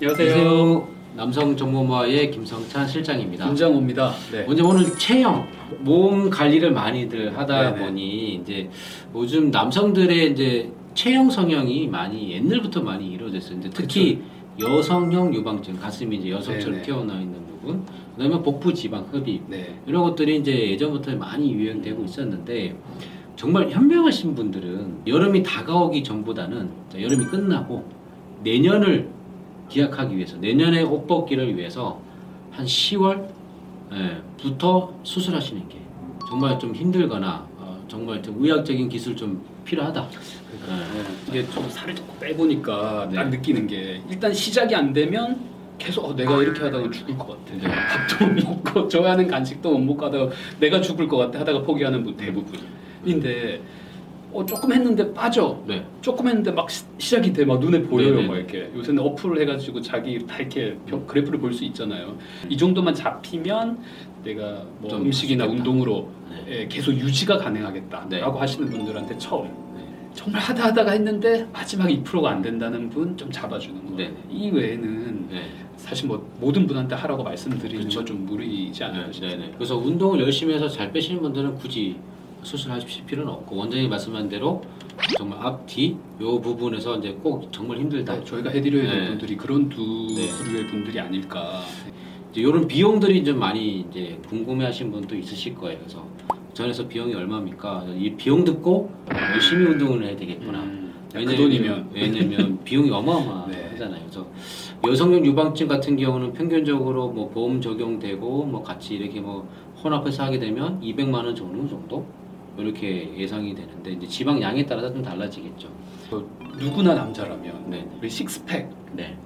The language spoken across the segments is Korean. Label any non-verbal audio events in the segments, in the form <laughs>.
안녕하세요. 남성 정보마의 김성찬 실장입니다. 김장호입니다. 네. 먼저 오늘 체형, 몸 관리를 많이들 하다 네네. 보니 이제 요즘 남성들의 이제 체형 성형이 많이 옛날부터 많이 이루어졌어요. 이제 특히 여성형 유방증, 가슴이 이제 여성처럼 네네. 튀어나와 있는 부분, 그다음에 복부 지방 흡입 네. 이런 것들이 이제 예전부터 많이 유행되고 있었는데 정말 현명하신 분들은 여름이 다가오기 전보다는 자, 여름이 끝나고 내년을 기약하기 위해서 내년의 옷 벗기를 위해서 한 10월 예, 부터 수술하시는 게 정말 좀 힘들거나 어, 정말 좀 의학적인 기술 좀 필요하다. 예. 네. 이게 좀 살을 조금 빼보니까 네. 딱 느끼는 게 일단 시작이 안 되면 계속 어, 내가 이렇게 하다가 죽을 것 같아. 네. 밥도 못 먹고 <laughs> 좋아하는 간식도 못 먹고 하다가 내가 죽을 것 같아 하다가 포기하는 분 대부분인데 어, 조금 했는데 빠져. 네. 조금 했는데 막 시, 시작이 돼 막 눈에 보여요 네네. 막 이렇게 요새는 어플을 해가지고 자기 다 이렇게 벽- 그래프를 볼 수 있잖아요 이 정도만 잡히면 내가 뭐좀 음식이나 좋겠다. 운동으로 네. 예, 계속 유지가 가능하겠다라고 네. 하시는 분들한테 처음 네. 정말 하다 하다가 했는데 마지막 2%가 안 된다는 분 좀 잡아주는 거 네. 이 외에는 네. 사실 뭐 모든 분한테 하라고 말씀드리는 그렇죠. 건좀 무리지 않을까 네, 싶습니다 네. 그래서 운동을 열심히 해서 잘 빼시는 분들은 굳이 수술하실 필요는 없고 원장이 말씀한 대로 정말 앞, 뒤 요 부분에서 이제 꼭 정말 힘들다. 네, 저희가 해드려야 될 네. 분들이 그런 두 네. 부류의 분들이 아닐까 이제 이런 비용들이 좀 많이 이제 궁금해하신 분도 있으실 거예요. 그래서 전에서 비용이 얼마입니까? 이 비용 듣고 열심히 운동을 해야 되겠구나. 음, 그 왜냐면- 돈이면 왜냐면 <laughs> 비용이 네. 어마어마하잖아요. 그래서 여성용 유방증 같은 경우는 평균적으로 뭐 보험 적용되고 뭐 같이 이렇게 뭐 혼합해서 하게 되면 200만 원 정도 정도 이렇게 예상이 되는데 이제 지방 양에 따라서 좀 달라지겠죠. 누구나 남자라면 네, 우리 식스팩을 네.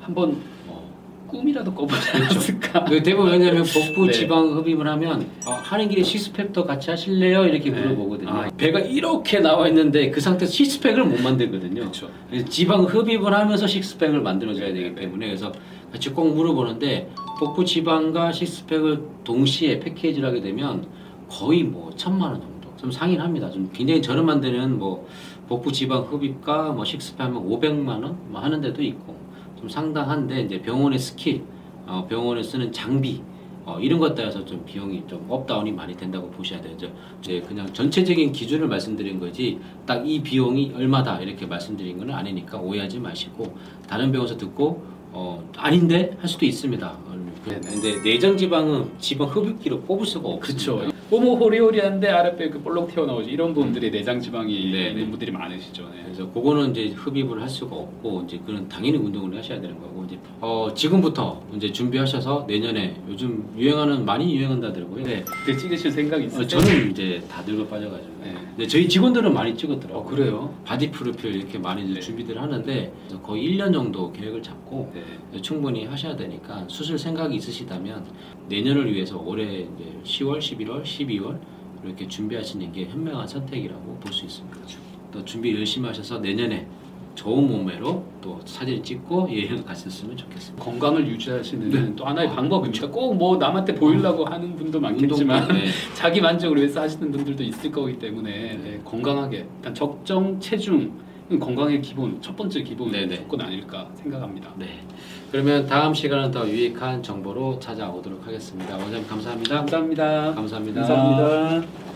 한번 어. 꿈이라도 꿔보지 않았을까? 그 대부분 왜냐면 복부 네. 지방 흡입을 하면 아, 하는 길에 시스팩도 같이 하실래요? 이렇게 네. 물어보거든요. 아. 배가 이렇게 나와 있는데 그 상태에서 시스팩을 못 만들거든요. 그렇죠. 지방 흡입을 하면서 식스팩을 만들어줘야 되기 때문에 그래서 같이 꼭 물어보는데 복부 지방과 식스팩을 동시에 패키지를 하게 되면 거의 뭐 천만 원 정도 좀 상회합니다. 좀 굉장히 저렴한 데는 뭐 복부 지방 흡입과 뭐 식스팩 하면 500만 원 뭐 하는 데도 있고 좀 상당한데 이제 병원의 스킬, 어, 병원에 쓰는 장비 어, 이런 것 따라서 좀 비용이 좀 up down이 많이 된다고 보셔야 되죠. 이제 그냥 전체적인 기준을 말씀드린 거지 딱 이 비용이 얼마다 이렇게 말씀드린 건 아니니까 오해하지 마시고 다른 병원에서 듣고 어, 아닌데 할 수도 있습니다. 어, 네네. 근데 내장 지방은 지방 흡입기로 뽑을 수가 없습니다. 그렇죠. 너무 호리호리한데 아랫배 그 볼록 튀어나오지 이런 분들이 내장 지방이 네, 있는 네. 분들이 많으시죠. 네. 그래서 그거는 이제 흡입을 할 수가 없고 이제 그는 당연히 운동을 하셔야 되는 거고 이제 어, 지금부터 이제 준비하셔서 내년에 요즘 유행하는 많이 유행한다더라고요. 네. 그때 찍으실 생각 어, 있으세요? 저는 이제 다 늙어 빠져가지고. 네. 근데 저희 직원들은 많이 찍었더라고요. 어 그래요? 바디 프로필 이렇게 많이 이제 네. 준비들 하는데 그래서 거의 1년 정도 계획을 잡고 네. 충분히 하셔야 되니까 수술 생각이 있으시다면 내년을 위해서 올해 이제 10월, 11월, 12월 이렇게 준비하시는 게 현명한 선택이라고 볼 수 있습니다. 또 준비 열심히 하셔서 내년에 좋은 몸매로 또 사진 찍고 여행 가셨으면 좋겠습니다. 건강을 유지하시는 네. 또 하나의 아, 방법입니다. 꼭 뭐 남한테 보이려고 하는 분도 많겠지만 운동, 네. <laughs> 자기 만족을 위해서 하시는 분들도 있을 거기 때문에 네, 건강하게 일단 적정 체중 건강의 기본 첫 번째 기본 네네. 조건 아닐까 생각합니다. 네. 그러면 다음 시간은 더 유익한 정보로 찾아오도록 하겠습니다. 원장님 감사합니다. 감사합니다. 감사합니다. 감사합니다.